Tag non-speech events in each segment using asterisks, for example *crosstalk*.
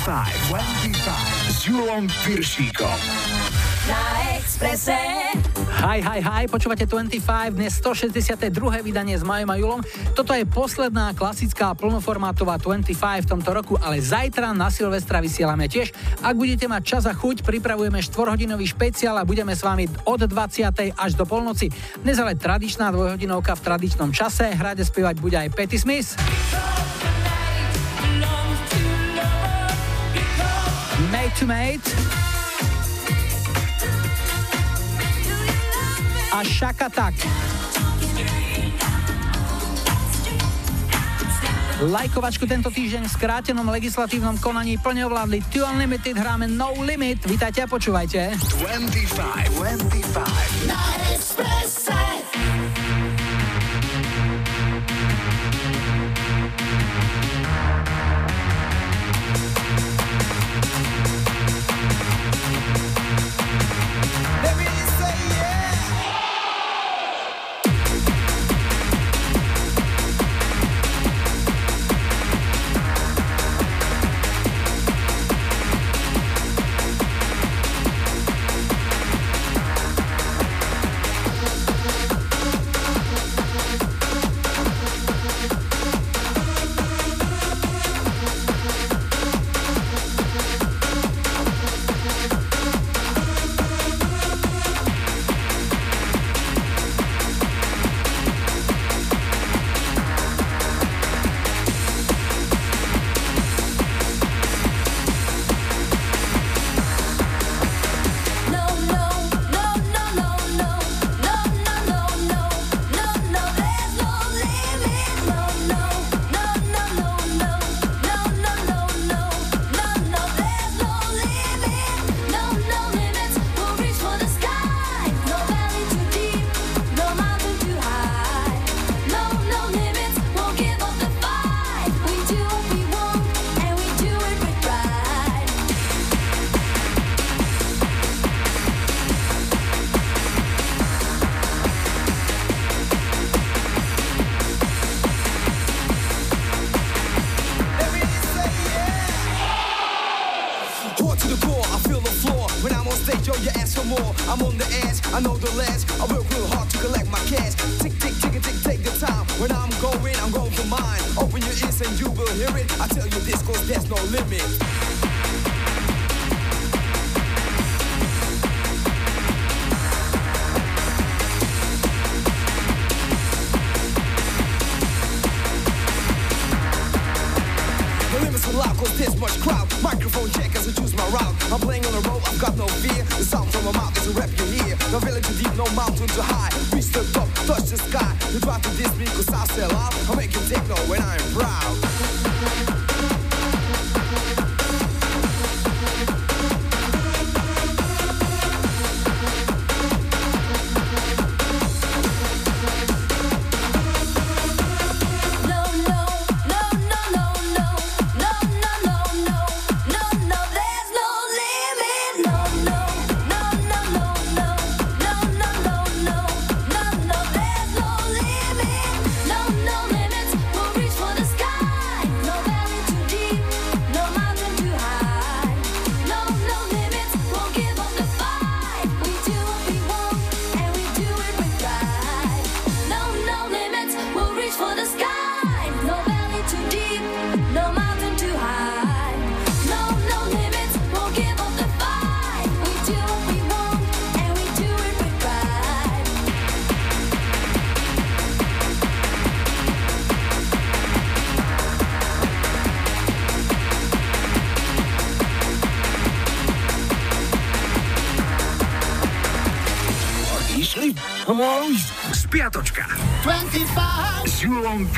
25, 25 s Julom Piršíkom. Na Exprese. Hi, hi, hi, počúvate 25, dnes 162. vydanie s Majom a Julom. Toto je posledná klasická plnoformátová 25 v tomto roku, ale zajtra na Silvestra vysielame tiež. Ak budete mať čas a chuť, pripravujeme 4-hodinový špeciál a budeme s vami od 20. až do polnoci. Dnes ale tradičná dvojhodinovka v tradičnom čase, hrať a spievať bude aj Petty Smith. Made to Mate a Shakatak. Lajkovačku tento týždeň v skrátenom legislatívnom konaní plne ovládli Two Unlimited, hráme No Limit. Vítajte a počúvajte. 25, 25.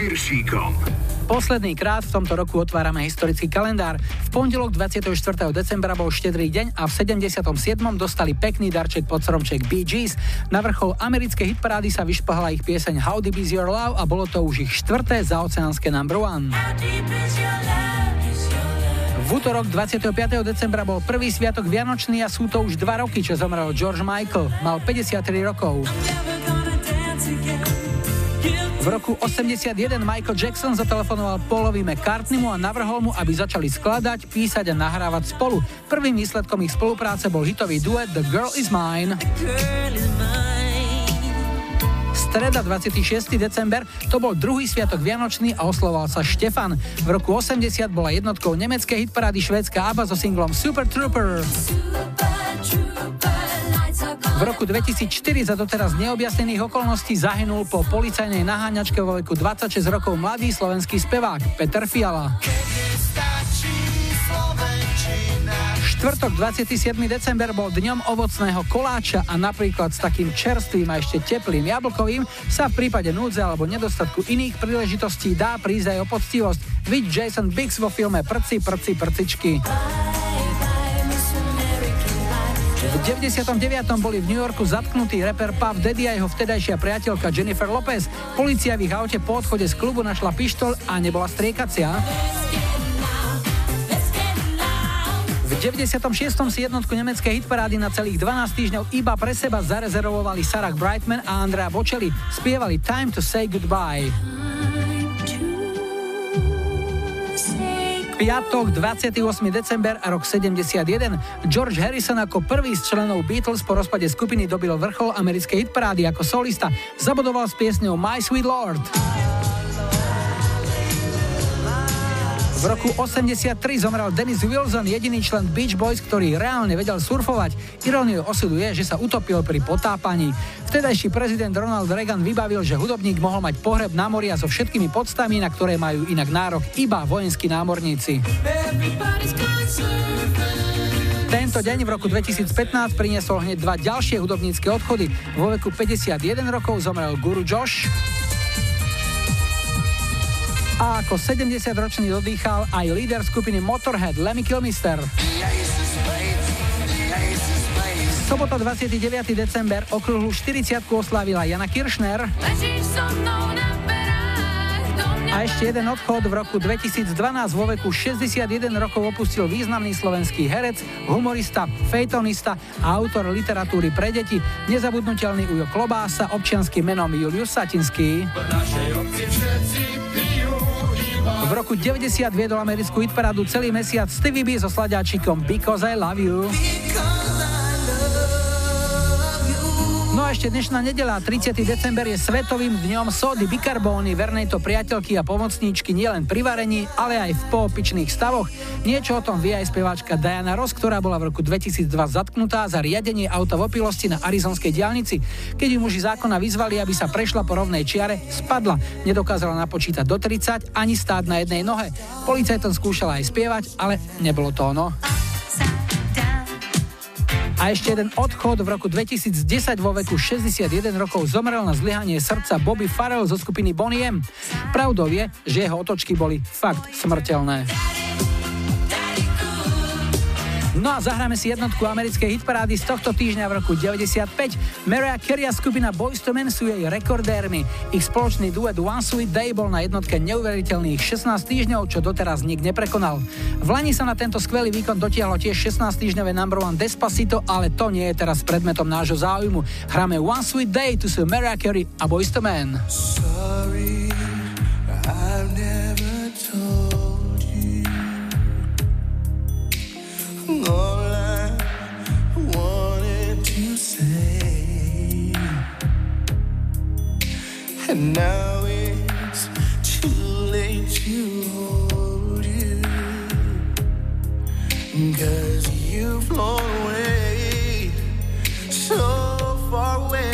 Na Piršíkom. Posledný krát v tomto roku otvárame historický kalendár. V pondelok 24. decembra bol štedrý deň a v 77. dostali pekný darček pod stromček Bee Gees. Na vrchol americkej hitparády sa vyšpahala ich pieseň How Deep Is Your Love a bolo to už ich štvrté zaoceánske number one. V útorok 25. decembra bol prvý sviatok Vianočný a sú to už dva roky, čo zomrel George Michael. Mal 53 rokov. V roku 81 Michael Jackson zatelefonoval Paulovi McCartneymu a navrhol mu, aby začali skladať, písať a nahrávať spolu. Prvým výsledkom ich spolupráce bol hitový duet The Girl Is Mine. Streda 26. december to bol druhý sviatok Vianočný a oslovoval sa Štefan. V roku 80 bola jednotkou nemeckej hitparády švédska ABBA so singlom Super Trooper. Super Trooper. V roku 2004 za doteraz neobjasnených okolností zahynul po policajnej naháňačke vo veku 26 rokov mladý slovenský spevák Peter Fiala. Štvrtok 27. december bol dňom ovocného koláča a napríklad s takým čerstvým a ešte teplým jablkovým sa v prípade núdze alebo nedostatku iných príležitostí dá prísť aj o poctivosť. Vidť Jason Biggs vo filme Prci, prci, prcičky. V 99. boli v New Yorku zatknutí reper Puff Daddy a jeho vtedajšia priateľka Jennifer Lopez. Polícia v ich aute po odchode z klubu našla pištol a nebola striekacia. V 96. si jednotku nemeckej hitparády na celých 12 týždňov iba pre seba zarezervovali Sarah Brightman a Andrea Bocelli. Spievali Time to Say Goodbye. Piatok 28. december rok 71 George Harrison ako prvý z členov Beatles po rozpade skupiny dobil vrchol americkej hitparády ako solista. Zabodoval s piesňou My Sweet Lord. V roku 83 zomrel Dennis Wilson, jediný člen Beach Boys, ktorý reálne vedel surfovať. Iróniou osudu je, že sa utopil pri potápaní. Vtedajší prezident Ronald Reagan vybavil, že hudobník mohol mať pohreb na moria so všetkými podstami, na ktoré majú inak nárok iba vojenskí námorníci. Tento deň v roku 2015 priniesol hneď dva ďalšie hudobnícke odchody. Vo veku 51 rokov zomrel Guru Josh, a ako 70-ročný dodýchal aj líder skupiny Motorhead Lemmy Kilmister. Sobota 29. december okrúhlu 40 oslávila Jana Kiršner. A ešte jeden odchod v roku 2012 vo veku 61 rokov opustil významný slovenský herec, humorista, fejtonista a autor literatúry pre deti, nezabudnutelný Ujo Klobása, občianským menom Julius Satinský. V roku 90 viedol americkú hitparádu celý mesiac Stevie B so sladiačikom Because I Love You. No a ešte dnešná nedela, 30. december je svetovým dňom sody bikarbóny, vernej to priateľky a pomocníčky nielen pri varení, ale aj v poopičných stavoch. Niečo o tom vie aj speváčka Diana Ross, ktorá bola v roku 2002 zatknutá za riadenie auta v opilosti na arizonskej diálnici. Keď ju muži zákona vyzvali, aby sa prešla po rovnej čiare, spadla. Nedokázala napočítať do 30 ani stáť na jednej nohe. Policajtom skúšala aj spievať, ale nebolo to ono. A ešte jeden odchod v roku 2010 vo veku 61 rokov zomrel na zlyhanie srdca Bobby Farrell zo skupiny Bonnie. Pravdou je, že jeho otočky boli fakt smrteľné. No a zahráme si jednotku americkej hitparády z tohto týždňa v roku 95. Mariah Carey a skupina Boyz II Men sú jej rekordérmi. Ich spoločný duet One Sweet Day bol na jednotke neuveriteľných 16 týždňov, čo doteraz nik neprekonal. V Lani sa na tento skvelý výkon dotiahlo tiež 16 týždňové number one Despacito, ale to nie je teraz predmetom nášho záujmu. Hráme One Sweet Day, tu sú Mariah Carey a Boyz II Men. Sorry, I've never told Cause you've flown away so far away.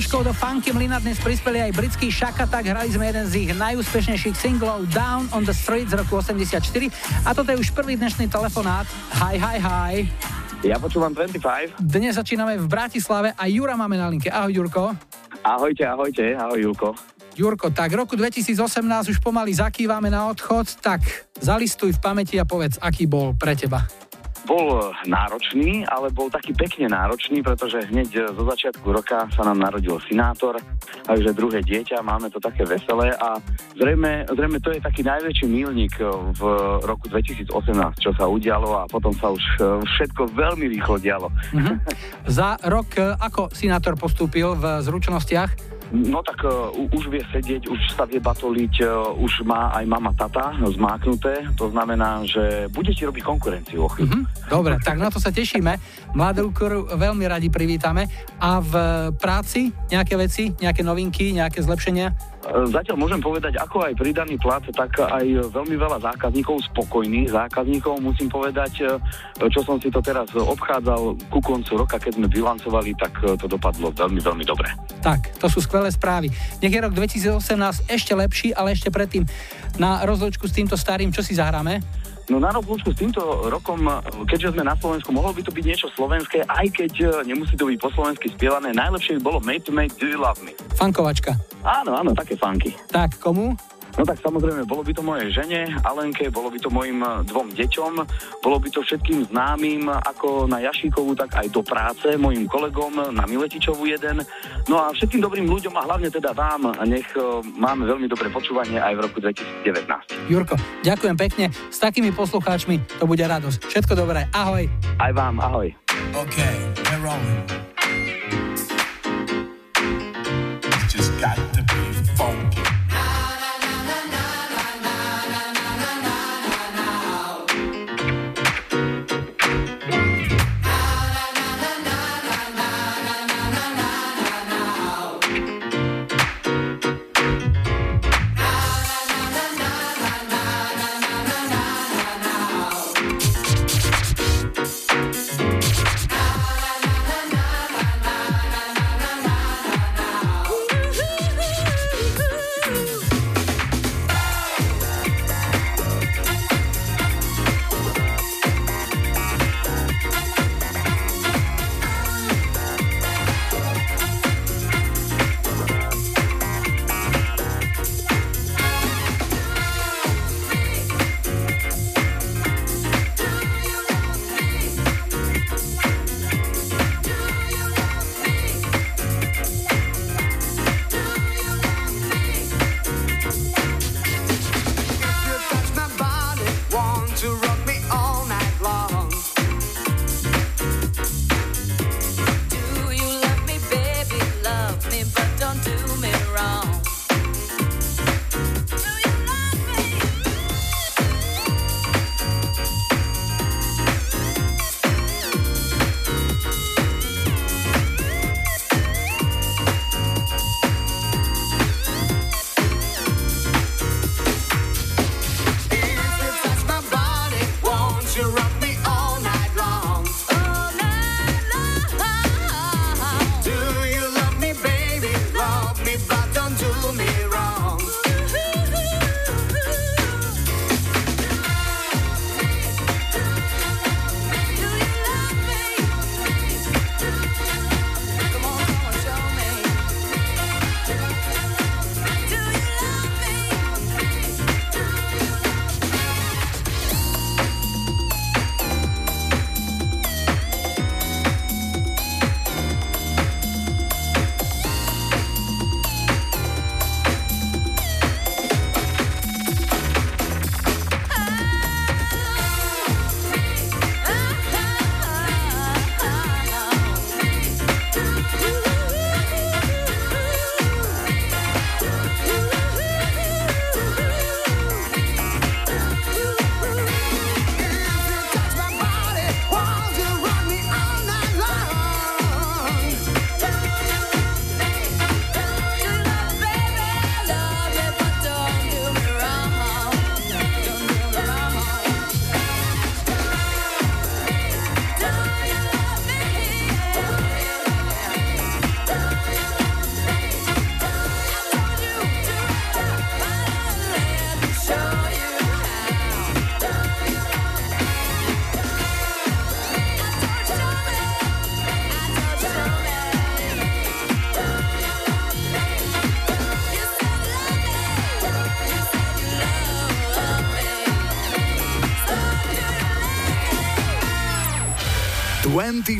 Troškou do funky mlina dnes prispeli aj britský Shaka, tak hrali sme jeden z ich najúspešnejších singlov Down on the Street z roku 84 a toto je už prvý dnešný telefonát. Hi, hi, hi. Ja počúvam 25. Dnes začíname v Bratislave a Jura máme na linke. Ahoj, Jurko. Ahojte, ahojte, ahoj, Jurko. Jurko, tak roku 2018 už pomaly zakývame na odchod, tak zalistuj v pamäti a povedz, aký bol pre teba bol náročný, ale bol taký pekne náročný, pretože hneď zo začiatku roka sa nám narodil synátor, takže druhé dieťa, máme to také veselé a zrejme, zrejme to je taký najväčší milník v roku 2018, čo sa udialo a potom sa už e, všetko veľmi rýchlo dialo. Mm-hmm. Za rok e, ako synátor postúpil v zručnostiach? No tak uh, už vie sedieť, už sa vie batoliť, uh, už má aj mama tata zmáknuté, to znamená, že budete robiť konkurenciu. Mm-hmm. Dobre, tak na to sa tešíme. Mladú veľmi radi privítame. A v práci nejaké veci, nejaké novinky, nejaké zlepšenia? Zatiaľ môžem povedať, ako aj pridaný plat, tak aj veľmi veľa zákazníkov, spokojných zákazníkov, musím povedať, čo som si to teraz obchádzal ku koncu roka, keď sme bilancovali, tak to dopadlo veľmi, veľmi dobre. Tak, to sú skvelé správy. Nech je rok 2018 ešte lepší, ale ešte predtým na rozločku s týmto starým, čo si zahráme? No na rozlúčku s týmto rokom, keďže sme na Slovensku, mohlo by to byť niečo slovenské, aj keď e, nemusí to byť po slovensky spievané. Najlepšie by bolo Made to Make Do You Love Me. Fankovačka. Áno, áno, také funky. Tak, komu? No tak samozrejme, bolo by to mojej žene, Alenke, bolo by to mojim eh, dvom deťom, bolo by to všetkým známym, ako na Jašíkovú, tak aj do práce, mojim kolegom na Miletičovu jeden. No a všetkým dobrým ľuďom a hlavne teda vám, nech eh, máme veľmi dobré počúvanie aj v roku 2019. Jurko, ďakujem pekne. S takými poslucháčmi to bude radosť. Všetko dobré. Ahoj. Aj vám, ahoj. OK, we're rolling.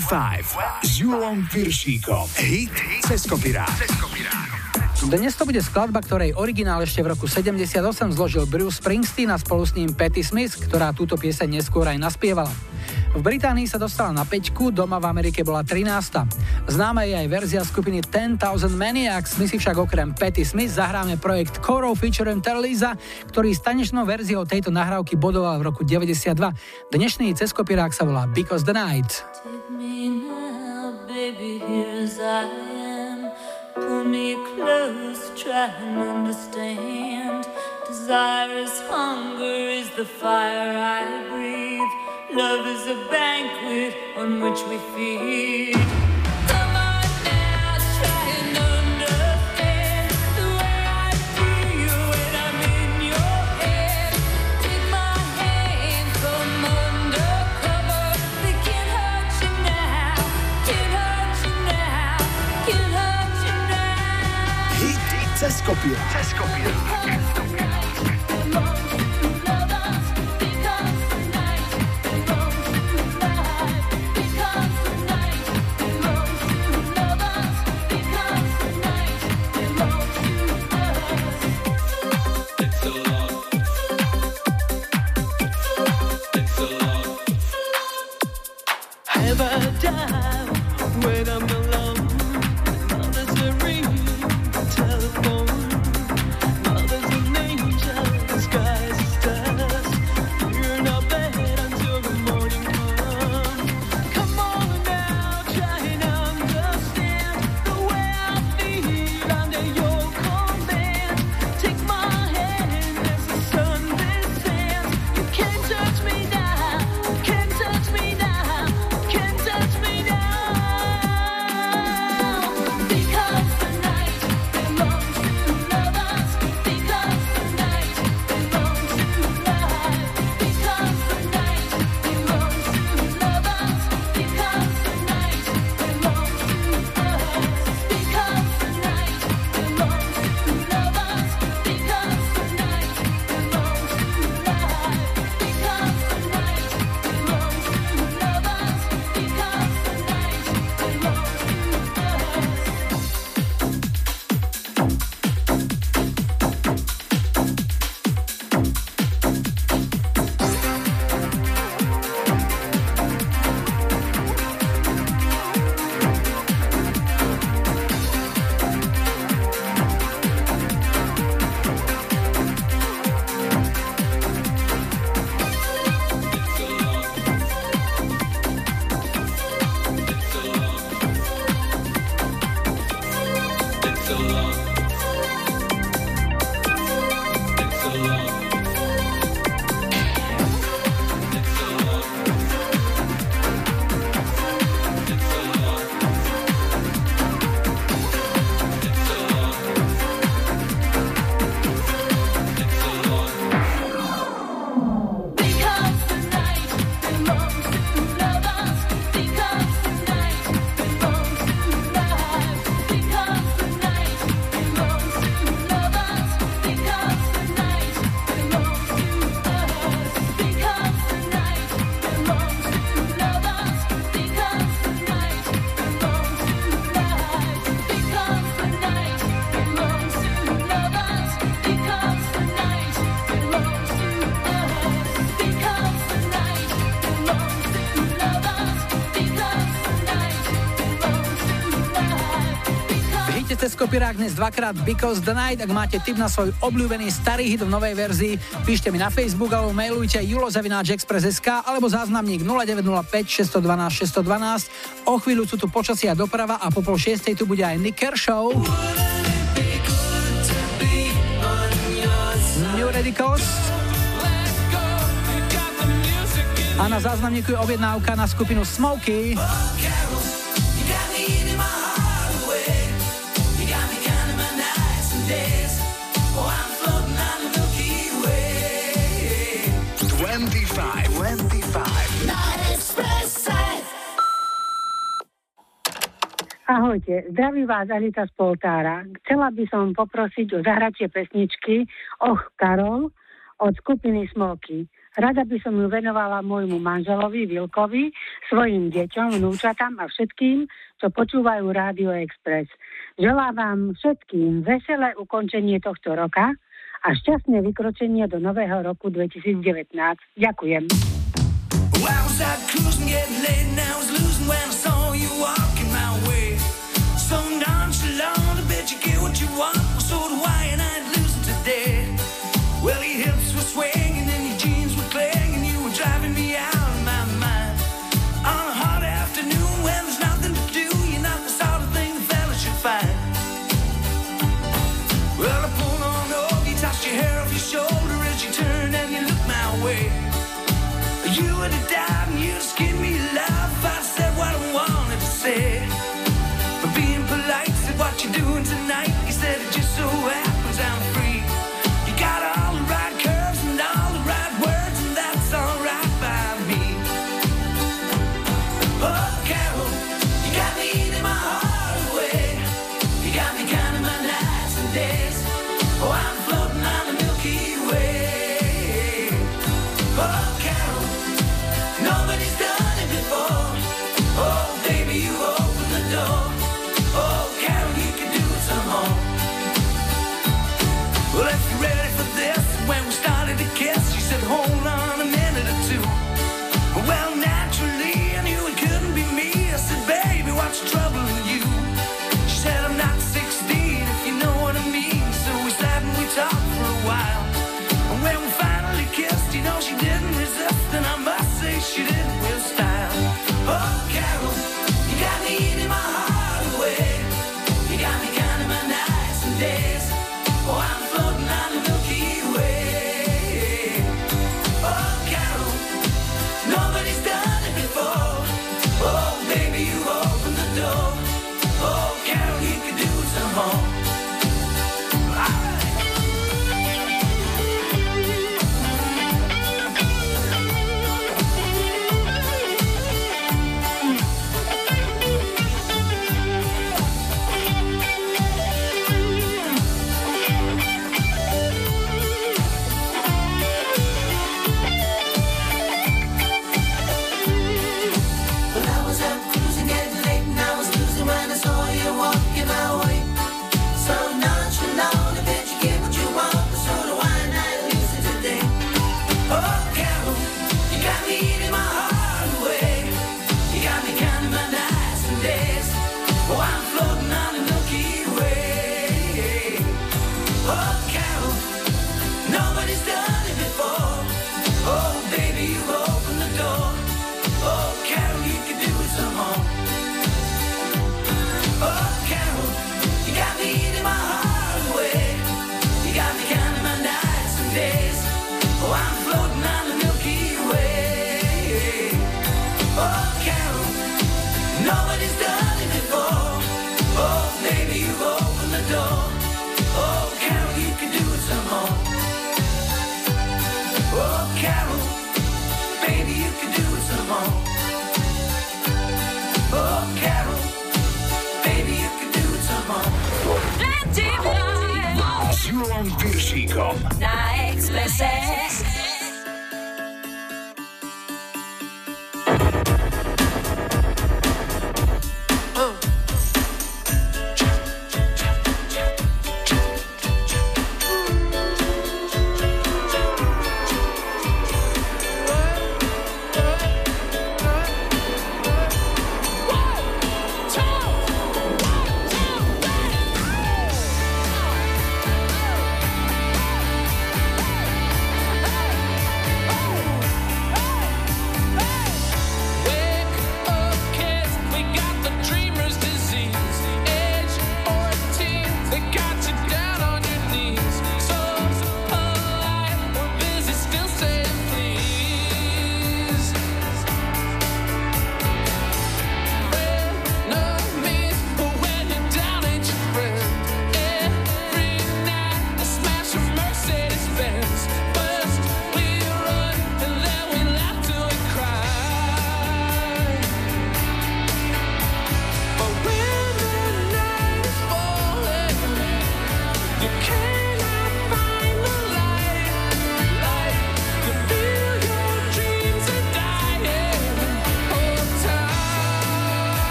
25 s Julom Piršíkom. Hit cez. Dnes to bude skladba, ktorej originál ešte v roku 78 zložil Bruce Springsteen a spolu s ním Patty Smith, ktorá túto pieseň neskôr aj naspievala. V Británii sa dostala na peťku, doma v Amerike bola 13. Známa je aj verzia skupiny 10,000 Maniacs, my si však okrem Patty Smith zahráme projekt Coro featuring Terlisa, ktorý s tanečnou verziou tejto nahrávky bodoval v roku 92. Dnešný ceskopirák sa volá Because the Night. Take I I Pull me close, try and understand. Desire is hunger, is the fire I breathe. Love is a banquet on which we feed. Cez kopírák. Cez kopírák. Kopirák dnes dvakrát Because the Night. Ak máte tip na svoj obľúbený starý hit v novej verzii, píšte mi na Facebook alebo mailujte julozavináčexpress.sk alebo záznamník 0905 612 612. O chvíľu sú tu počasia doprava a po pol šiestej tu bude aj Nick Kershaw. New Radicals. A na záznamníku je objednávka na skupinu Smokey. Ahojte, zdraví vás Anita z Poltára. Chcela by som poprosiť o zahratie pesničky Och Karol od skupiny Smoky. Rada by som ju venovala môjmu manželovi Vilkovi, svojim deťom, vnúčatám a všetkým, čo počúvajú Rádio Express. Želám vám všetkým veselé ukončenie tohto roka a šťastné vykročenie do nového roku 2019. Ďakujem. Well, so nonchalant. I bet you get what you want. Well, so do I, and I ain't losing today. Well, your hips were swinging and your jeans were clanging. You were driving me out of my mind. On a hot afternoon when there's nothing to do, you're not the sort of thing the fella should find. Well, I pulled on over, you tossed your hair off your shoulder as you turned.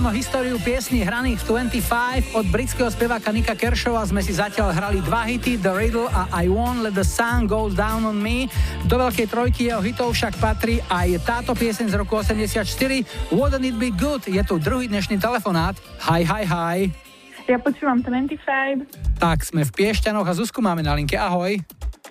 Nedávno históriu piesní hraných v 25. Od britského speváka Nika Kershova sme si zatiaľ hrali dva hity, The Riddle a I Won't Let The Sun Go Down On Me. Do veľkej trojky jeho hitov však patrí aj táto pieseň z roku 84 Wouldn't It Be Good. Je tu druhý dnešný telefonát. Hi, hi, hi. Ja počúvam 25. Tak, sme v Piešťanoch a Zuzku máme na linke. Ahoj.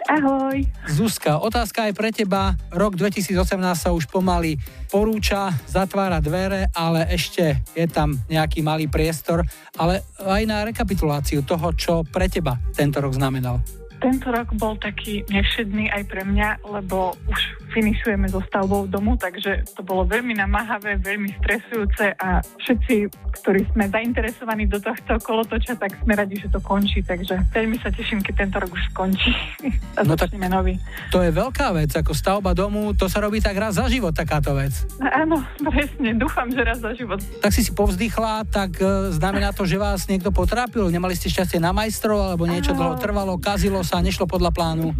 Ahoj. Zuzka, otázka je pre teba. Rok 2018 sa už pomaly porúča, zatvára dvere, ale ešte je tam nejaký malý priestor, ale aj na rekapituláciu toho, čo pre teba tento rok znamenal. Tento rok bol taký nevšedný aj pre mňa, lebo už finišujeme so stavbou domu, takže to bolo veľmi namáhavé, veľmi stresujúce a všetci, ktorí sme zainteresovaní do tohto kolotoča, tak sme radi, že to končí, takže veľmi sa teším, keď tento rok už skončí *laughs* a no tak nový. To je veľká vec, ako stavba domu, to sa robí tak raz za život, takáto vec. Áno, presne, dúfam, že raz za život. Tak si si povzdychla, tak e, znamená to, že vás niekto potrápil? Nemali ste šťastie na majstrov, alebo niečo dlho trvalo, kazilo sa, nešlo podľa plánu?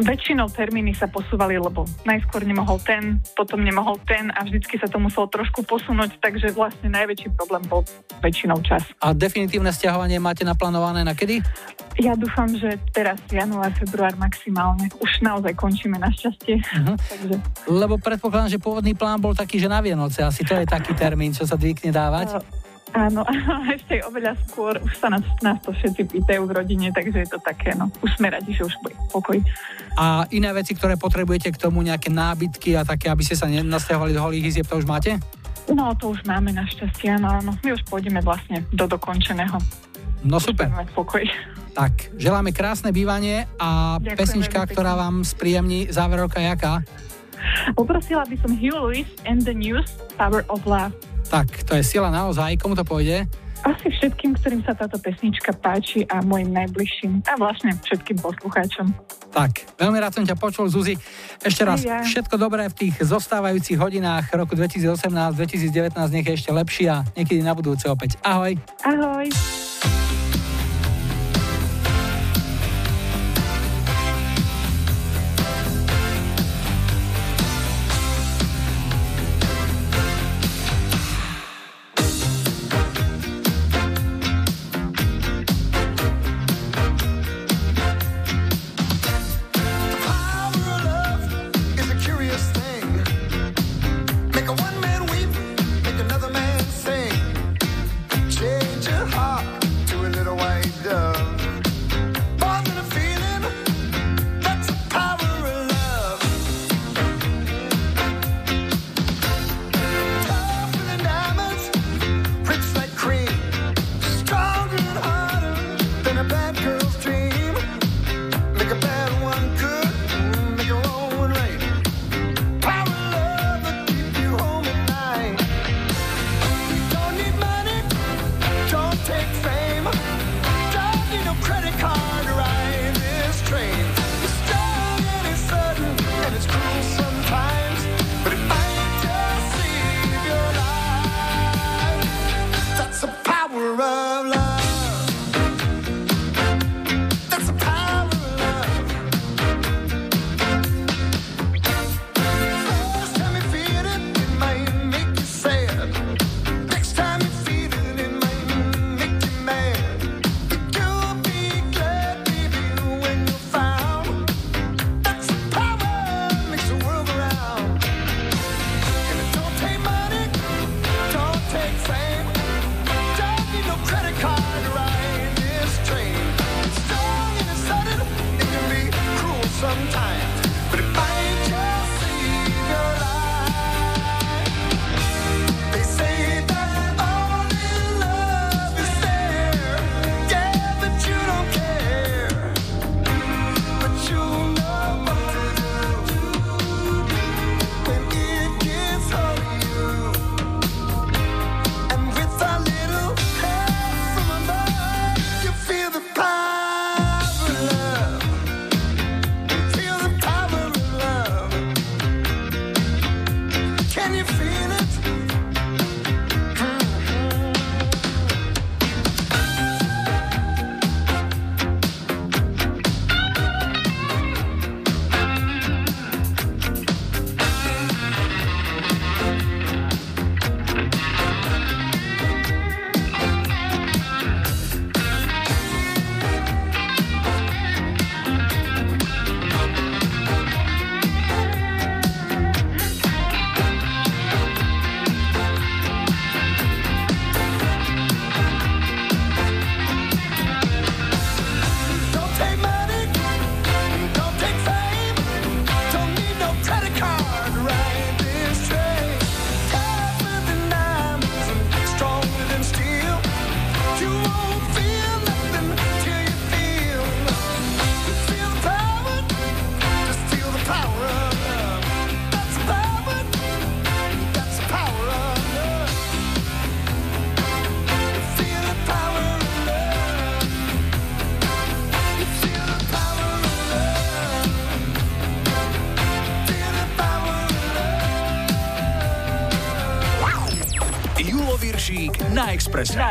Väčšinou termíny sa posúvali, lebo najskôr nemohol ten, potom nemohol ten a vždycky sa to muselo trošku posunúť, takže vlastne najväčší problém bol väčšinou čas. A definitívne stiahovanie máte naplánované na kedy? Ja dúfam, že teraz január, február maximálne. Už naozaj končíme našťastie. Uh-huh. *laughs* takže... Lebo predpokladám, že pôvodný plán bol taký, že na Vianoce. Asi to je taký termín, čo sa zvykne dávať. Uh, Áno, *laughs* ešte oveľa skôr. Už sa nás, nás to všetci pýtajú v rodine, takže je to také, no. Už sme radi, že už bude pokoj. A iné veci, ktoré potrebujete k tomu, nejaké nábytky a také, aby ste sa nenasťahovali do holých izieb, to už máte? No, to už máme našťastie, áno, áno. My už pôjdeme vlastne do dokončeného. No super. pokoj. Tak, želáme krásne bývanie a Ďakujem pesnička, ktorá vám spríjemní záver roka, jaká? Poprosila by som Hugh Lewis and the News Power of Love. Tak, to je sila naozaj. Komu to pôjde? Asi všetkým, ktorým sa táto pesnička páči a môjim najbližším a vlastne všetkým poslucháčom. Tak, veľmi rád som ťa počul, Zuzi. Ešte raz, ja. všetko dobré v tých zostávajúcich hodinách roku 2018-2019, nech je ešte lepší a niekedy na budúce opäť. Ahoj. Ahoj.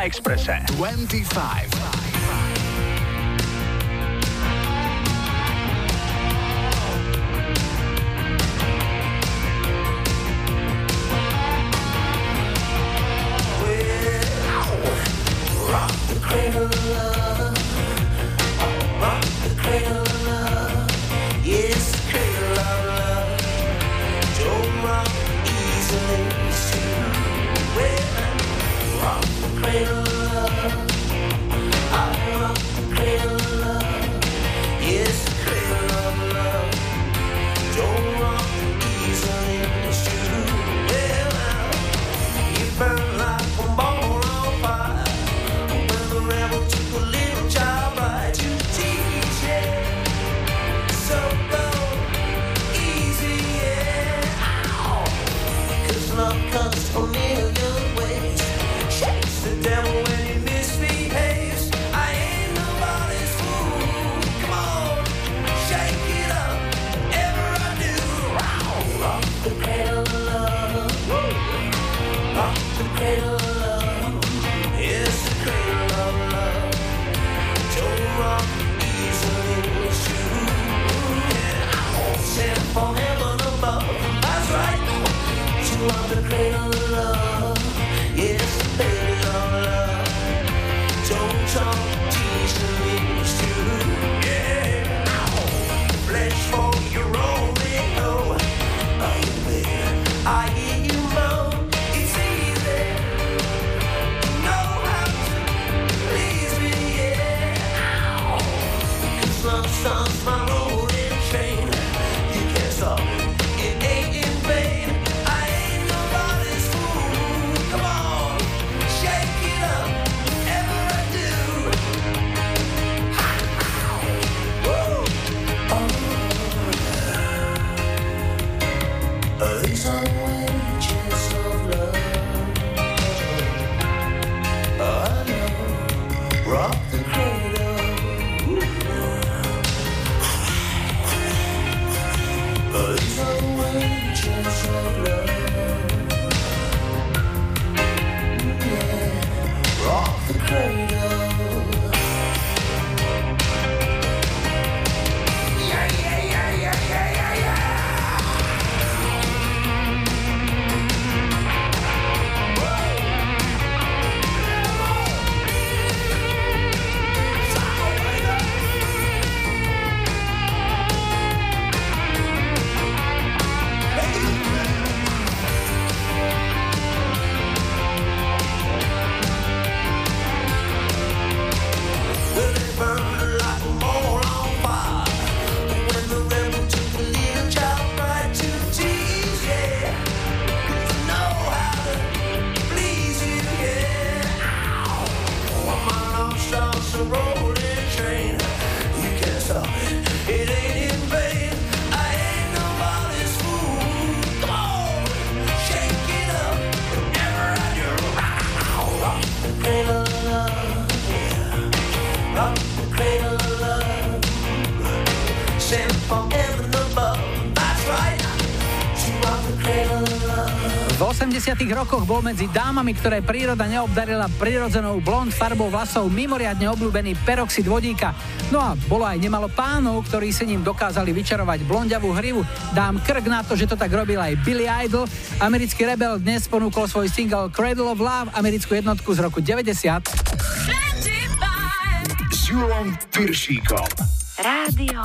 Expresse. Na Expresse. 25. rokoch bol medzi dámami, ktoré príroda neobdarila prirodzenou blond farbou vlasov mimoriadne obľúbený peroxid vodíka. No a bolo aj nemalo pánov, ktorí si ním dokázali vyčarovať blondiavú hrivu. Dám krk na to, že to tak robil aj Billy Idol. Americký rebel dnes ponúkol svoj single Cradle of Love, americkú jednotku z roku 90. S Julom Rádio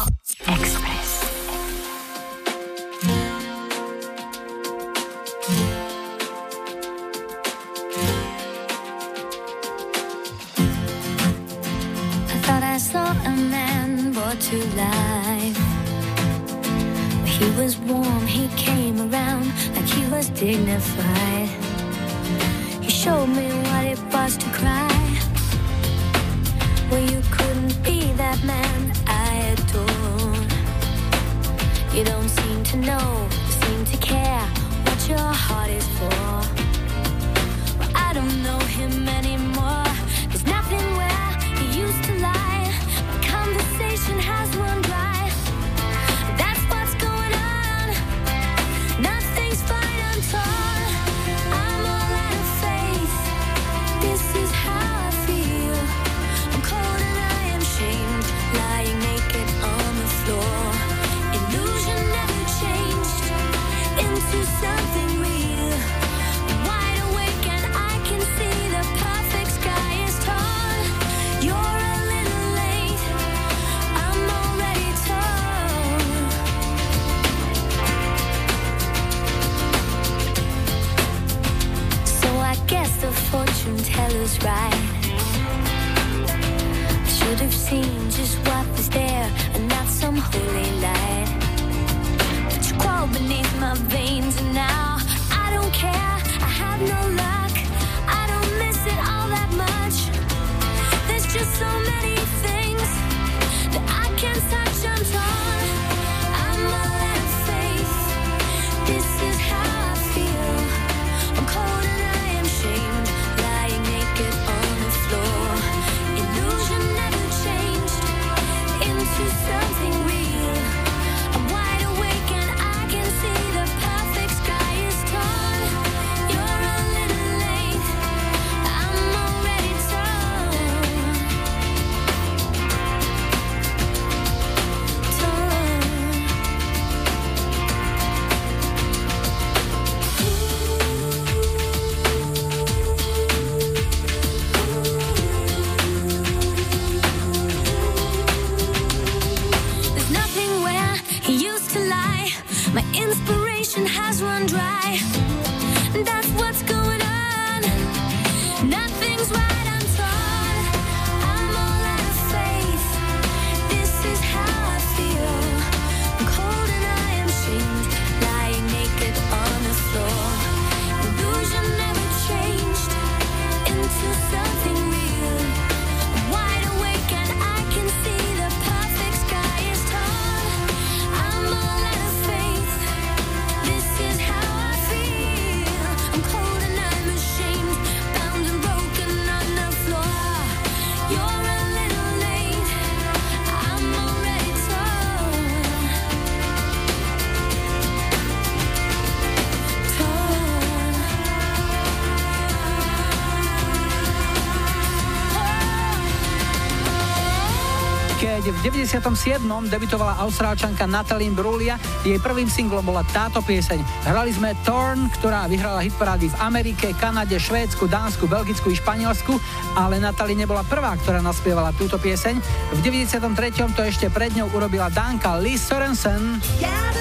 97. debitovala austrálčanka Natalie Brulia, jej prvým singlom bola táto pieseň. Hrali sme Torn, ktorá vyhrala hitparády v Amerike, Kanade, Švédsku, Dánsku, Belgicku i Španielsku, ale Natalie nebola prvá, ktorá naspievala túto pieseň. V 93. to ešte pred ňou urobila Danka Lee Sorensen. No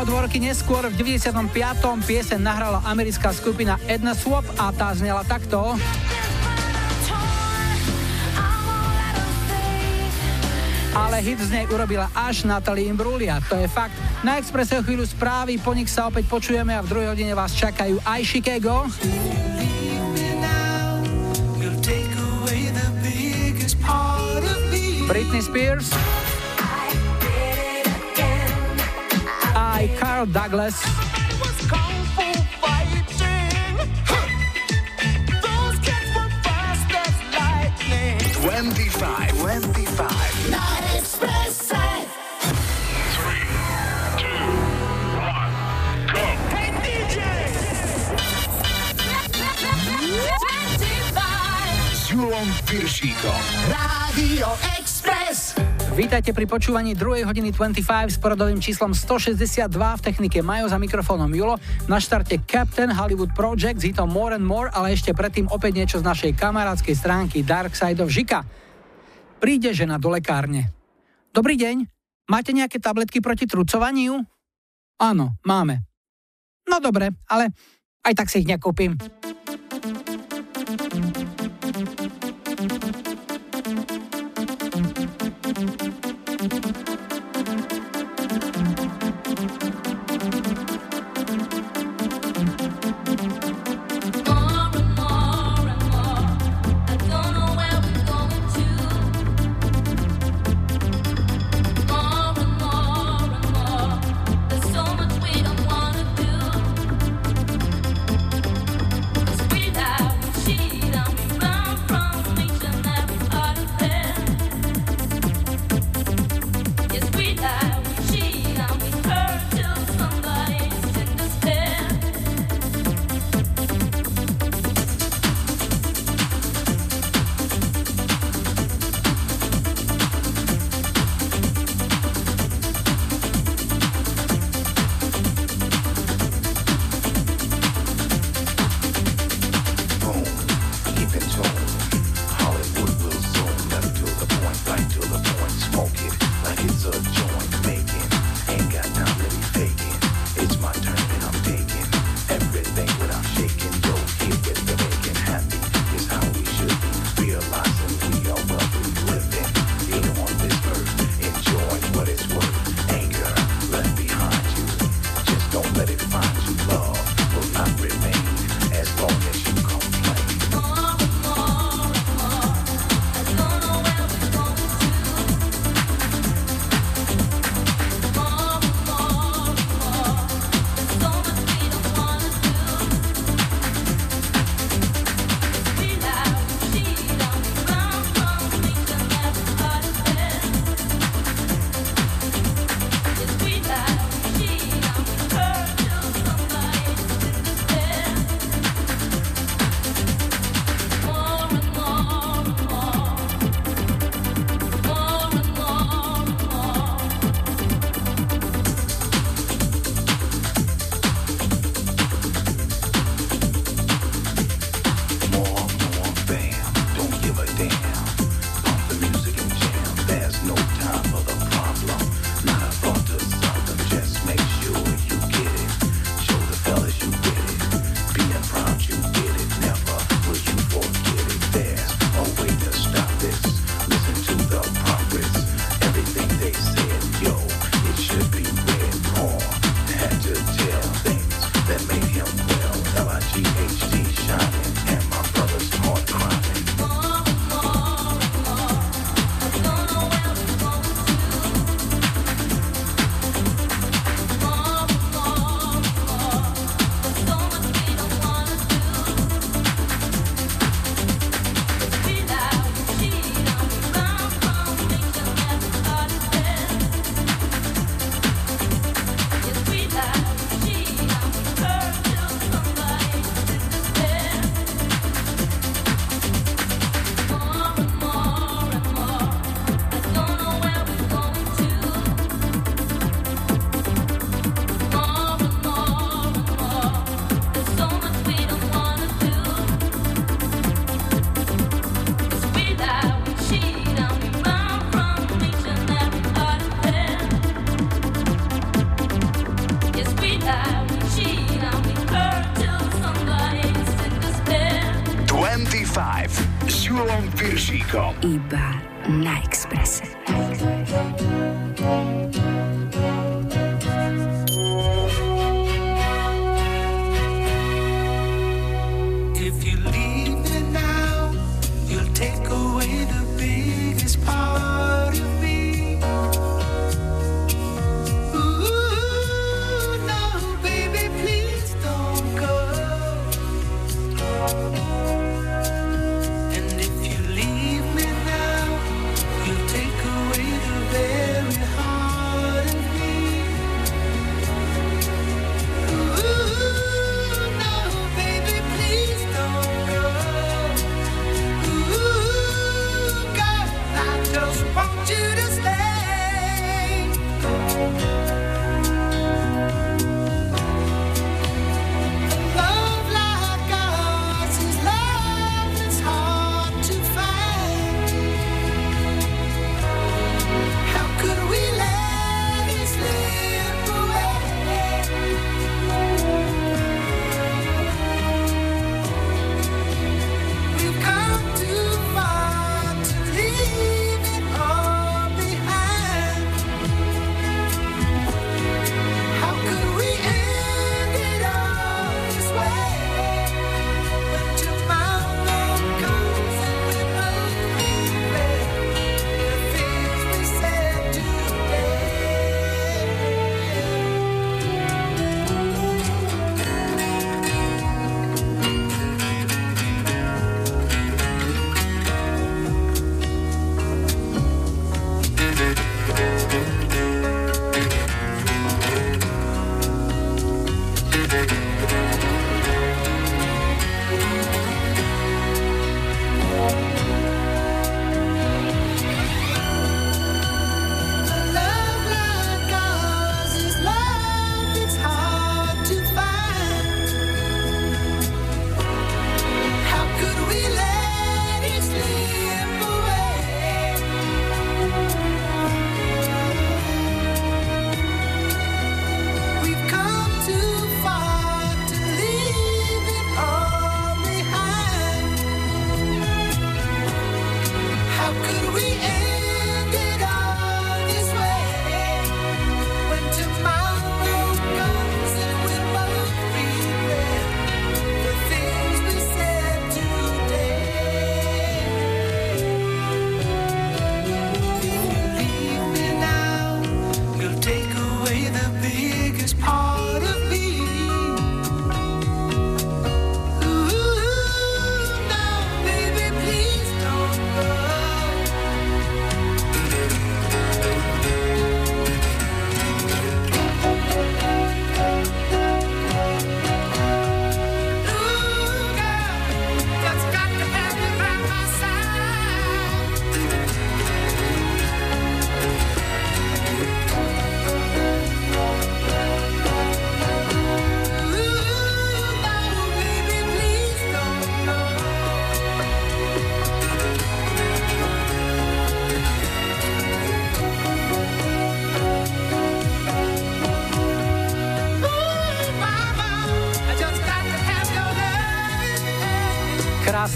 o dva roky neskôr, v 95. pieseň nahrala americká skupina Edna Swap a tá znela takto. Ale hit z nej urobila až Natalie Imbruglia, to je fakt. Na Expresse o chvíľu správy, po nich sa opäť počujeme a v druhej hodine vás čakajú aj Chicago. Britney Spears. Carl Douglas. Twenty-five, twenty-five. Na Expresse. S Julom Piršíkom. Rádio Express. Vítajte pri počúvaní 2. hodiny 25 s poradovým číslom 162 v technike Majo za mikrofónom Julo. Na štarte Captain Hollywood Project s hitom More and More, ale ešte predtým opäť niečo z našej kamarádskej stránky Dark Side of Žika. Príde žena do lekárne. Dobrý deň, máte nejaké tabletky proti trucovaniu? Áno, máme. No dobre, ale aj tak si ich nekúpim.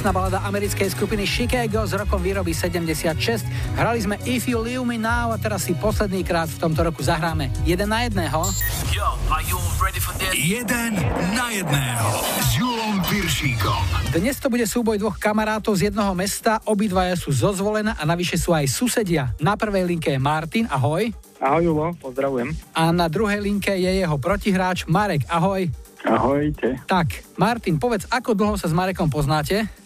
Krásna balada americkej skupiny Chicago z rokom výroby 76. Hrali sme If You Leave Me Now a teraz si posledný krát v tomto roku zahráme jeden na jedného. Yo, are you ready for this? Jeden na jedného s Julom Piršíkom. Dnes to bude súboj dvoch kamarátov z jednoho mesta, obidvaja sú zo zvolená a navyše sú aj susedia. Na prvej linke je Martin, ahoj. Ahoj Julo, pozdravujem. A na druhej linke je jeho protihráč Marek, ahoj. Ahojte. Tak, Martin, povedz, ako dlho sa s Marekom poznáte?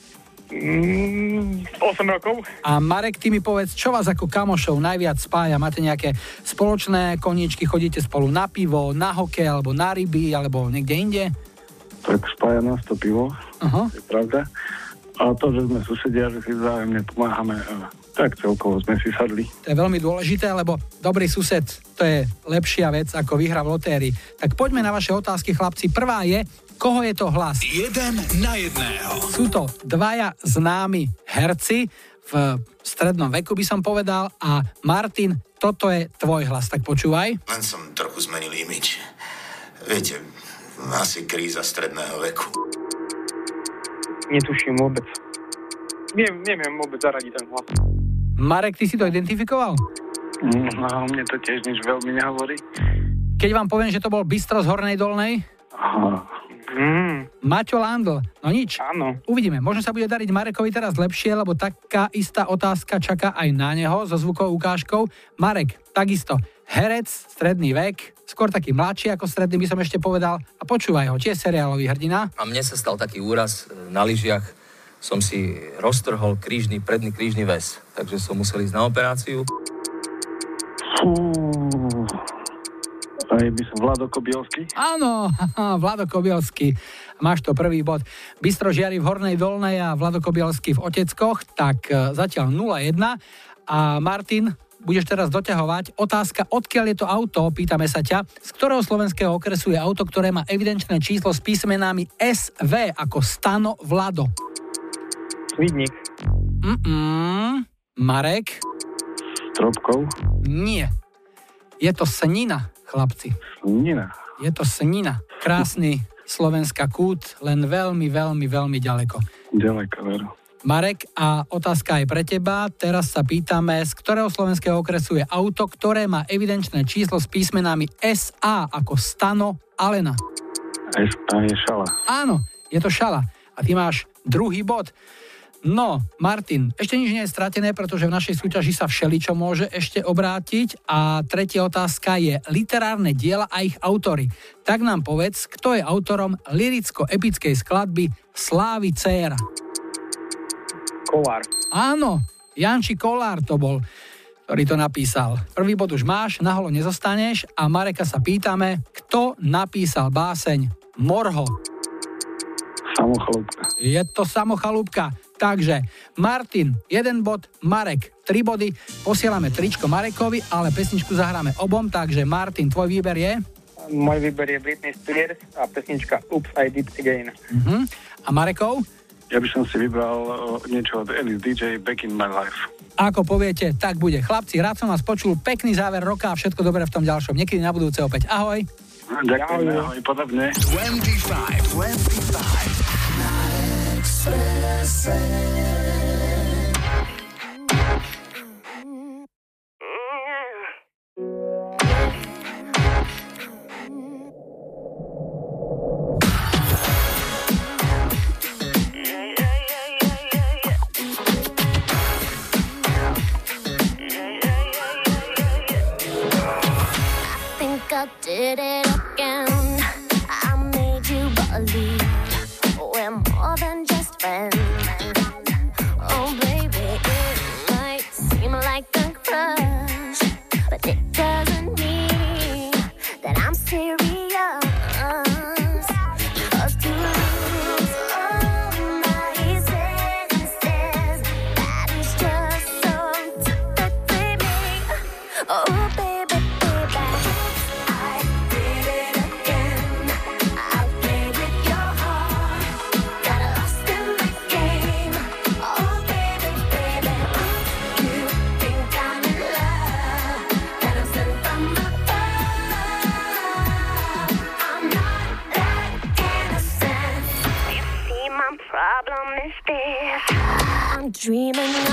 Mm, 8 rokov. A Marek, ty mi povedz, čo vás ako kamošov najviac spája? Máte nejaké spoločné koníčky, chodíte spolu na pivo, na hokej, alebo na ryby, alebo niekde inde? Tak spája nás to pivo, Aha. je pravda. A to, že sme susedia, že si vzájomne pomáhame, tak celkovo sme si sadli. To je veľmi dôležité, lebo dobrý sused, to je lepšia vec, ako vyhra v lotérii. Tak poďme na vaše otázky, chlapci. Prvá je, koho je to hlas? Jeden na jedného. Sú to dvaja známi herci v strednom veku by som povedal a Martin, toto je tvoj hlas, tak počúvaj. Len som trochu zmenil imič. Viete, asi kríza stredného veku. Netuším vôbec. Nie, neviem vôbec zaradiť ten hlas. Marek, ty si to identifikoval? No, mne to tiež nič veľmi nehovorí. Keď vám poviem, že to bol Bystro z Hornej Dolnej? Aha. Mm. Maťo Landl, no nič. Áno. Uvidíme, možno sa bude dariť Marekovi teraz lepšie, lebo taká istá otázka čaká aj na neho so zvukovou ukážkou. Marek, takisto, herec, stredný vek, skôr taký mladší ako stredný by som ešte povedal a počúvaj ho, tiež seriálový hrdina. A mne sa stal taký úraz e, na lyžiach. Som si roztrhol krížny, predný krížny väz, takže som musel ísť na operáciu. Fú. Aj by som Vlado Kobielsky. Áno, *laughs* Vlado Kobielsky. Máš to prvý bod. Bystro žiari v Hornej Dolnej a Vlado Kobielsky v Oteckoch, tak e, zatiaľ 0-1. A Martin, budeš teraz doťahovať. Otázka, odkiaľ je to auto, pýtame sa ťa. Z ktorého slovenského okresu je auto, ktoré má evidenčné číslo s písmenami SV ako Stano Vlado? Svidník. Mm-mm. Marek? Stropkov. Nie. Je to Snina, chlapci. Snina. Je to Snina. Krásny Slovenská kút, len veľmi, veľmi, veľmi ďaleko. Ďaleko, veru. Marek, a otázka aj pre teba. Teraz sa pýtame, z ktorého slovenského okresu je auto, ktoré má evidenčné číslo s písmenami SA ako Stano Alena. SA je šala. Áno, je to šala. A ty máš druhý bod. No, Martin, ešte nič nie je stratené, pretože v našej súťaži sa všeličo môže ešte obrátiť. A tretia otázka je literárne diela a ich autory. Tak nám povedz, kto je autorom liricko-epickej skladby Slávy Céra. Kolár. Áno, Janči Kolár to bol, ktorý to napísal. Prvý bod už máš, na holo nezostaneš a Mareka sa pýtame, kto napísal báseň Morho. Samochalúbka. Je to samochalúbka. Takže Martin, jeden bod, Marek, tri body. Posielame tričko Marekovi, ale pesničku zahráme obom, takže Martin, tvoj výber je? Môj výber je Britney Spears a pesnička Oops, I Did Again. Uh-huh. A Marekov? Ja by som si vybral uh, niečo od Alice DJ Back in my life. Ako poviete, tak bude. Chlapci, rád som vás počul, pekný záver roka a všetko dobré v tom ďalšom. Niekedy na budúce opäť. Ahoj. Ďakujem, ahoj, podobne. 25, 25. think I did it dreaming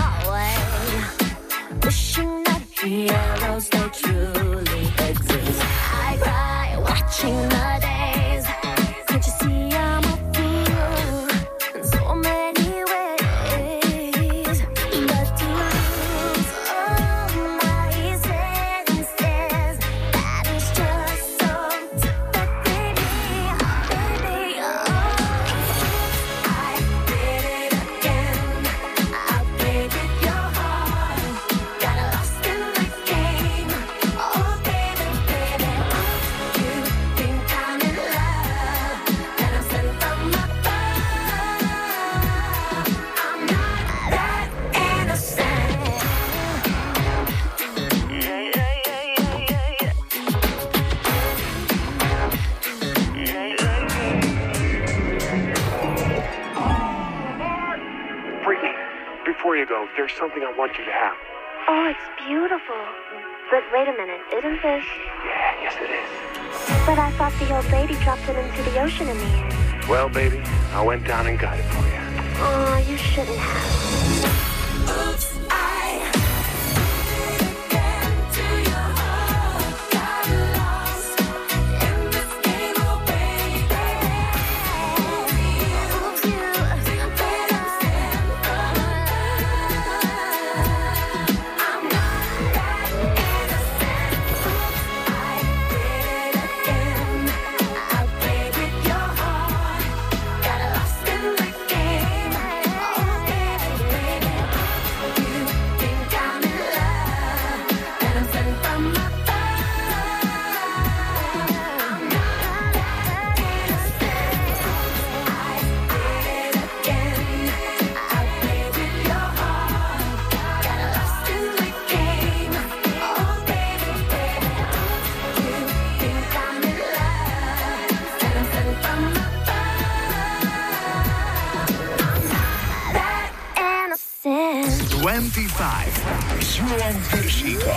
before you go, there's something I want you to have. Oh, it's beautiful. But wait a minute, isn't this? Yeah, yes it is. But I thought the old lady dropped it into the ocean in the air. Well, baby, I went down and got it for you. Oh, you shouldn't have. Milan Peršíkom.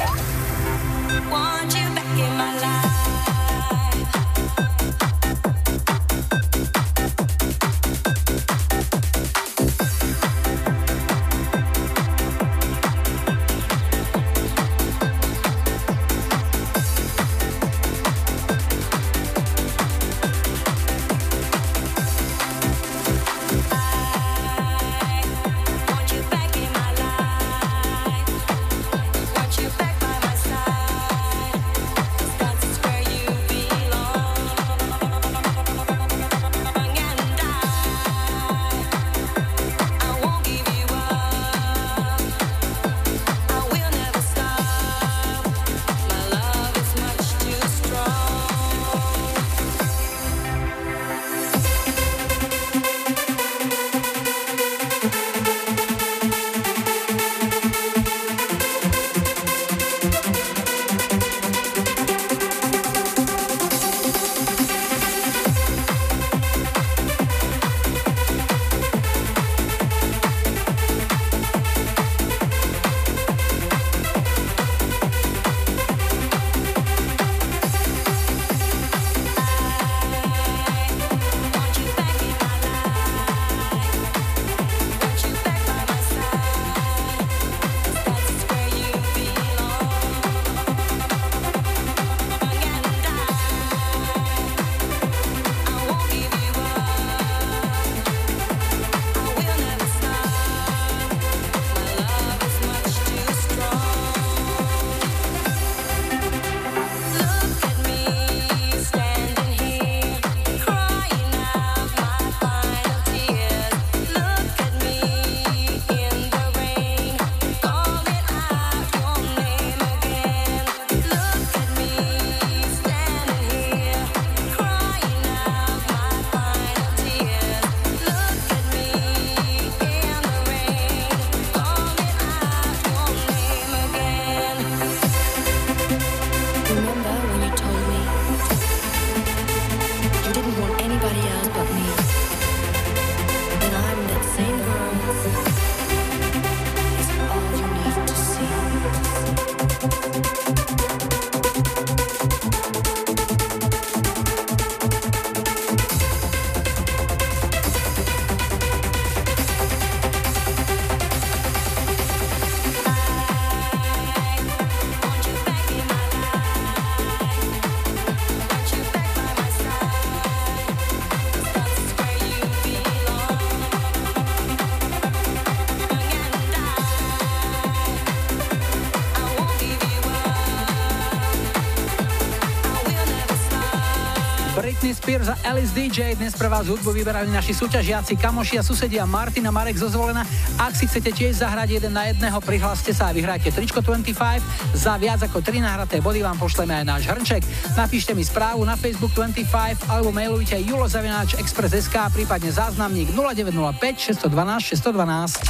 Alice DJ. Dnes pre vás hudbu vyberali naši súťažiaci, kamoši a susedia Martina Marek zo Zvolena. Ak si chcete tiež zahrať jeden na jedného, prihláste sa a vyhrajte tričko 25. Za viac ako 3 nahraté body vám pošleme aj náš hrnček. Napíšte mi správu na Facebook 25 alebo mailujte Julo julozavináč express.sk prípadne záznamník 0905 612 612.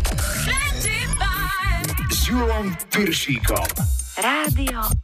S Julom Rádio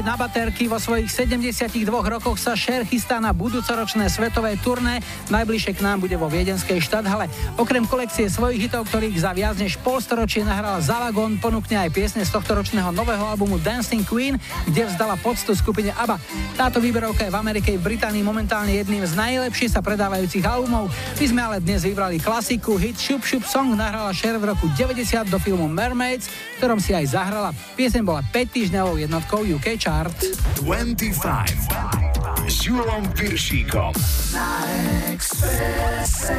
byť na baterky. Vo svojich 72 rokoch sa Cher chystá na budúcoročné svetové turné. Najbližšie k nám bude vo viedenskej štadhale. Okrem kolekcie svojich hitov, ktorých za viac než polstoročie nahrala Zalagon, ponúkne aj piesne z tohto ročného nového albumu Dancing Queen, kde vzdala poctu skupine ABBA. Táto výberovka je v Amerike i Británii momentálne jedným z najlepšie sa predávajúcich albumov. My sme ale dnes vybrali klasiku, hit Šup Šup Song nahrala Cher v roku 90 do filmu Mermaids, ktorom si aj zahrala. Piesem bola 5 týždňovou jednotkou UK Chart. 25 s Julom Piršíkom. Na Expresse.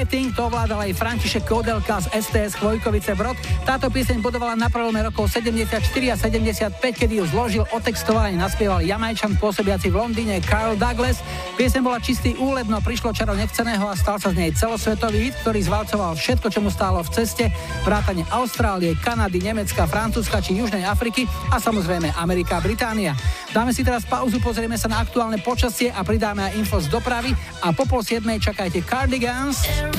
Fighting to ovládal aj František Kodelka z STS Chvojkovice Brod. Táto pieseň budovala na prelome rokov 74 a 75, kedy ju zložil, otextoval a naspieval Jamajčan pôsobiaci v Londýne Carl Douglas. Pieseň bola čistý úlet, no prišlo čaro nechceného a stal sa z nej celosvetový hit, ktorý zvalcoval všetko, čo mu stálo v ceste, vrátane Austrálie, Kanady, Nemecka, Francúzska či Južnej Afriky a samozrejme Amerika a Británia. Dáme si teraz pauzu, pozrieme sa na aktuálne počasie a pridáme aj info z dopravy a po pol čakajte Cardigans.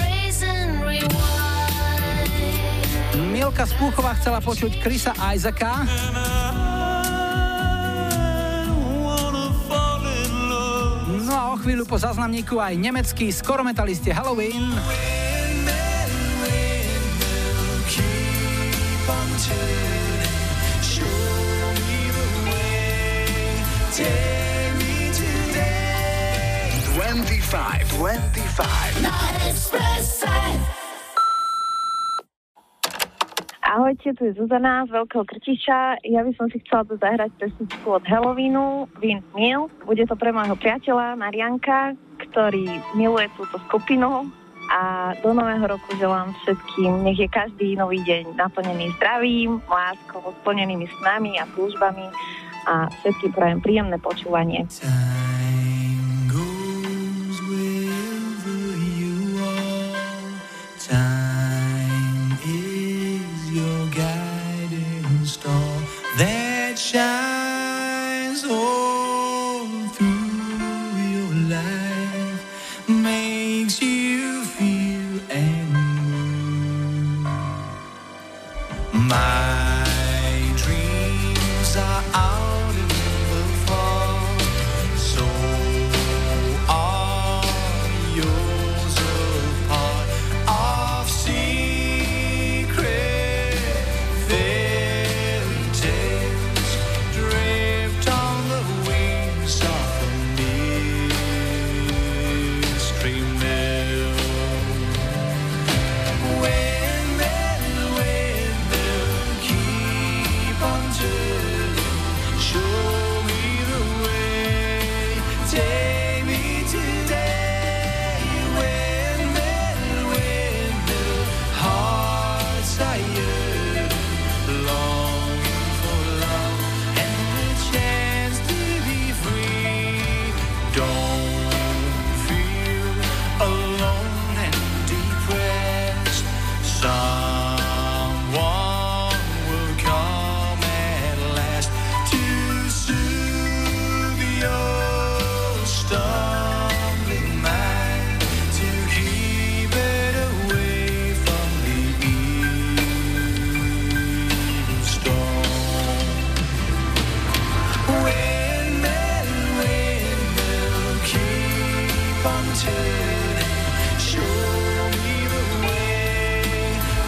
Milka Spúchová chcela počuť Krisa Isaaca. No a o chvíľu po zaznamníku aj nemeckí skorometalisti Halloween. Ahojte, tu je Zuzana z Veľkého Krtiša. Ja by som si chcela tu zahrať pesničku od Halloweenu, Wind Mill. Bude to pre môjho priateľa Marianka, ktorý miluje túto skupinu a do nového roku želám všetkým, nech je každý nový deň naplnený zdravím, láskou, splnenými snami a túžbami a všetkým prajem príjemné počúvanie. Time that shines on through your life makes you feel angry. My dreams are out.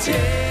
take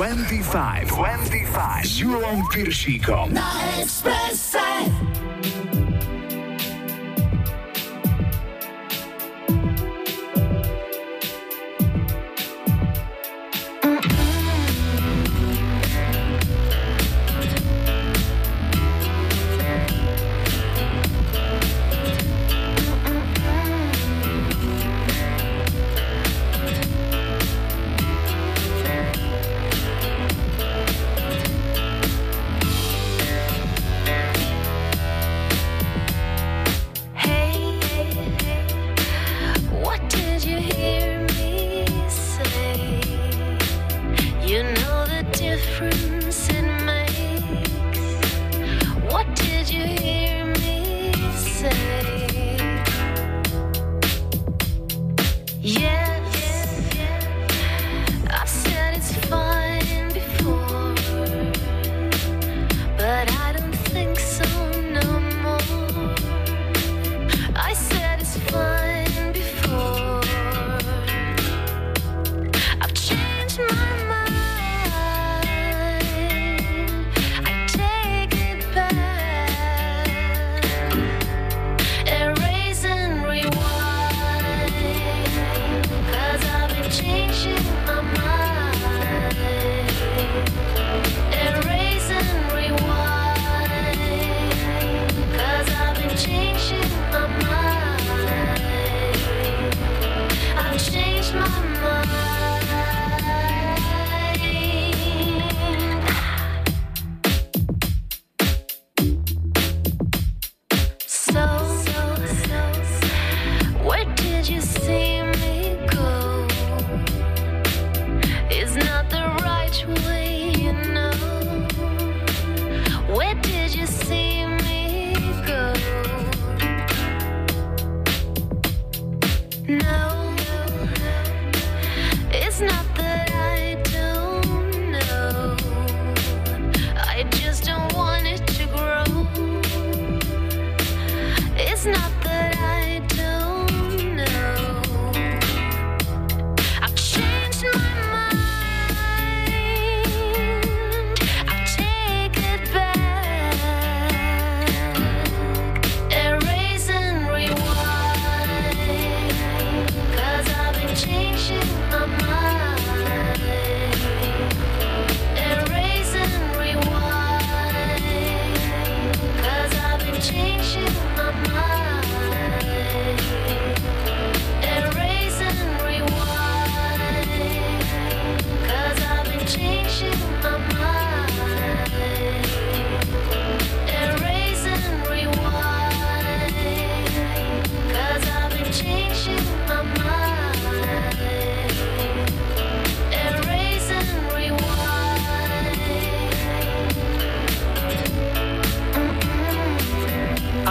25. 25. Z Jurą Na ekspresie.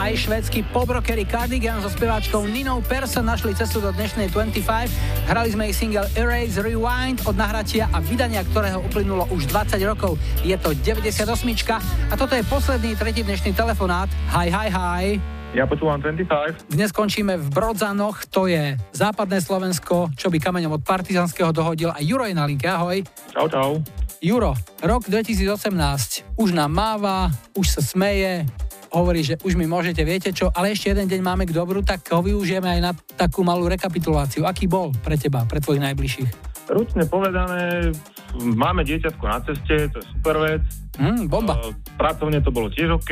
Aj švedský pobrockery Cardigan so speváčkou Ninou Persson našli cestu do dnešnej 25. Hrali sme jej single Erase Rewind od nahratia a vydania, ktorého uplynulo už 20 rokov. Je to 98. A toto je posledný tretí dnešný telefonát. Hi, hi, hi. Ja počúvam 25. Dnes končíme v Brodzanoch, to je západné Slovensko, čo by kameňom od Partizanského dohodil a Juro je na linke, ahoj. Čau, čau. Juro, rok 2018, už nám máva, už sa smeje, hovorí, že už mi môžete, viete čo, ale ešte jeden deň máme k dobru, tak ho využijeme aj na takú malú rekapituláciu. Aký bol pre teba, pre tvojich najbližších? Ručne povedané, máme dieťatko na ceste, to je super vec. Mm, bomba. Uh, pracovne to bolo tiež OK,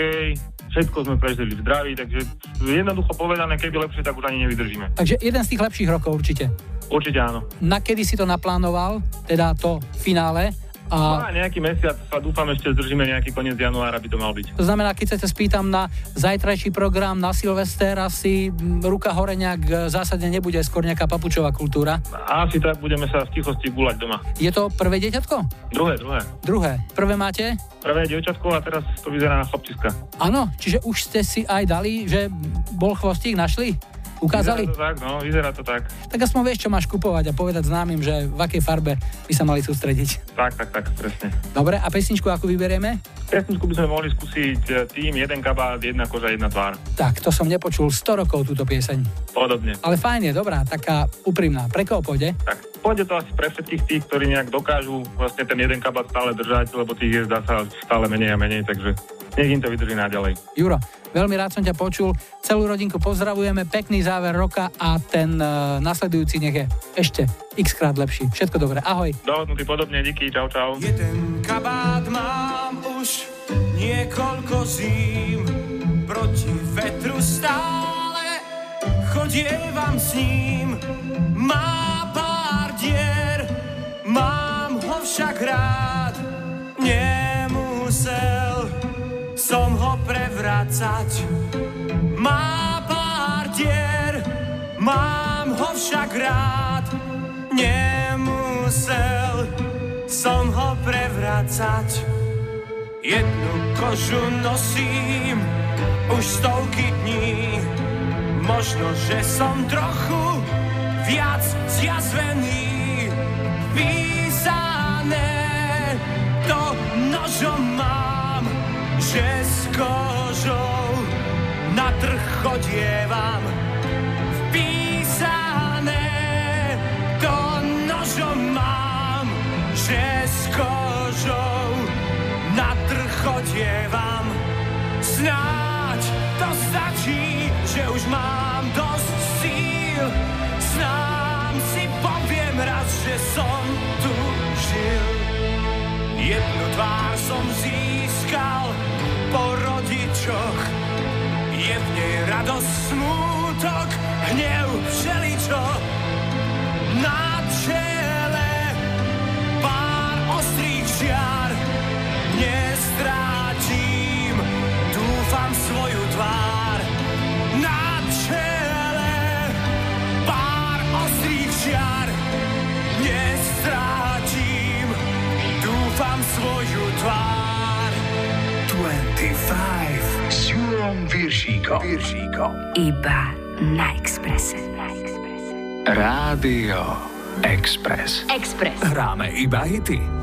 všetko sme prežili v zdraví, takže jednoducho povedané, keby lepšie, tak už ani nevydržíme. Takže jeden z tých lepších rokov určite. Určite áno. Na kedy si to naplánoval, teda to finále, A... No a nejaký mesiac sa dúfam ešte zdržíme nejaký koniec januára by to mal byť. To znamená, keď sa spýtam na zajtrajší program na Silvester, asi ruka hore nejak zásadne nebude skôr nejaká papučová kultúra. Asi tak budeme sa v tichosti gulať doma. Je to prvé dieťatko? Druhé, druhé. Druhé. Prvé máte? Prvé dievčatko a teraz to vyzerá na chlapčiska. Áno, čiže už ste si aj dali, že bol chvostík, našli? Ukázali? Vyzerá to tak, no, vyzerá to tak. Tak aspoň vieš, čo máš kupovať a povedať známym, že v akej farbe by sa mali sústrediť. Tak, tak, tak, presne. Dobre, a pesničku ako vyberieme? Pesničku by sme mohli skúsiť e, tým jeden kabát, jedna koža, jedna tvár. Tak, to som nepočul 100 rokov túto pieseň. Podobne. Ale fajn je, dobrá, taká úprimná. Pre koho pôjde? Tak, pôjde to asi pre všetkých tých, ktorí nejak dokážu vlastne ten jeden kabát stále držať, lebo tých je zdá sa stále menej a menej, takže nech im to vydrží naďalej. Juro, veľmi rád som ťa počul. Celú rodinku pozdravujeme, pekný záver roka a ten uh, nasledujúci nech je ešte x krát lepší. Všetko dobré, ahoj. Dohodnutý podobne, díky, čau, čau. Jeden kabát mám už niekoľko zím, proti vetru stále chodievam s ním. Má pár dier, mám ho však rád, nemusel prevracať. Má pár dier, mám ho však rád, nemusel som ho prevracať. Jednu kožu nosím už stovky dní, možno, že som trochu viac zjazvený. Písané to nožom že s kožou na trh chodievam. Vpísané to nožom mám, že s kožou na trh chodievam. Snáď to stačí, že už mám dosť síl. Snám si poviem raz, že som tu žil. Jednu tvár som získal po rodičoch. Je v nej radosť, smútok, hnev, všeličo. Na Viršíkom. Viršíkom. Iba na Expresse. Rádio Express. Express. Hráme iba hity.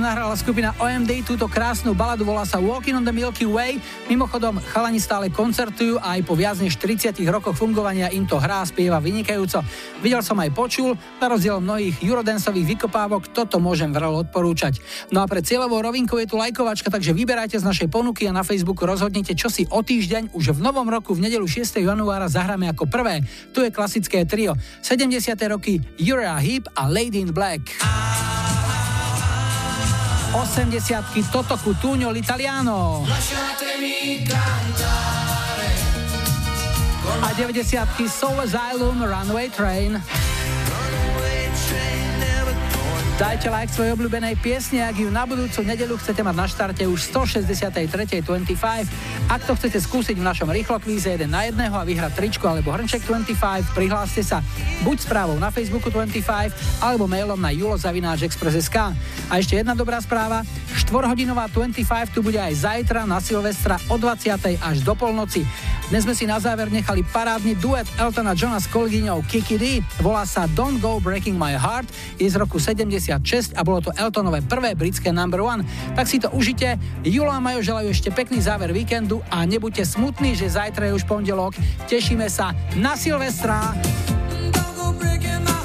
Nahrala skupina OMD túto krásnu baladu, volá sa Walking on the Milky Way. Mimochodom, chalani stále koncertujú a aj po viac než 30 rokoch fungovania im to hrá, spieva vynikajúco. Videl som aj počul, na rozdiel mnohých eurodancových vykopávok, toto môžem vrelo odporúčať. No a pre cieľovou rovinkou je tu lajkovačka, takže vyberajte z našej ponuky a na Facebooku rozhodnite, čo si o týždeň už v novom roku v nedelu 6. januára zahráme ako prvé. Tu je klasické trio. 70. roky Uriah Heep a Lady in Black. 80 Toto Cutugno l'Italiano a 90 Soul Asylum Runaway Train Dajte like svojej obľúbenej piesne, ak ju na budúcu nedelu chcete mať na štarte už 163.25. Ak to chcete skúsiť v našom rýchlo kvíze 1 na jedného a vyhrať tričko alebo hrnček 25, prihláste sa buď správou na Facebooku 25 alebo mailom na julozavináčexpress.sk. A ešte jedna dobrá správa, 4-hodinová 25 tu bude aj zajtra na Silvestra od 20. až do polnoci. Dnes sme si na záver nechali parádny duet Eltona Johna s kolegyňou Kiki D. Volá sa Don't Go Breaking My Heart, je z roku 86 a bolo to Eltonové prvé britské number one. Tak si to užite. Julo a Majo želajú ešte pekný záver víkendu a nebuďte smutní, že zajtra je už pondelok. Tešíme sa na Silvestra. Don't go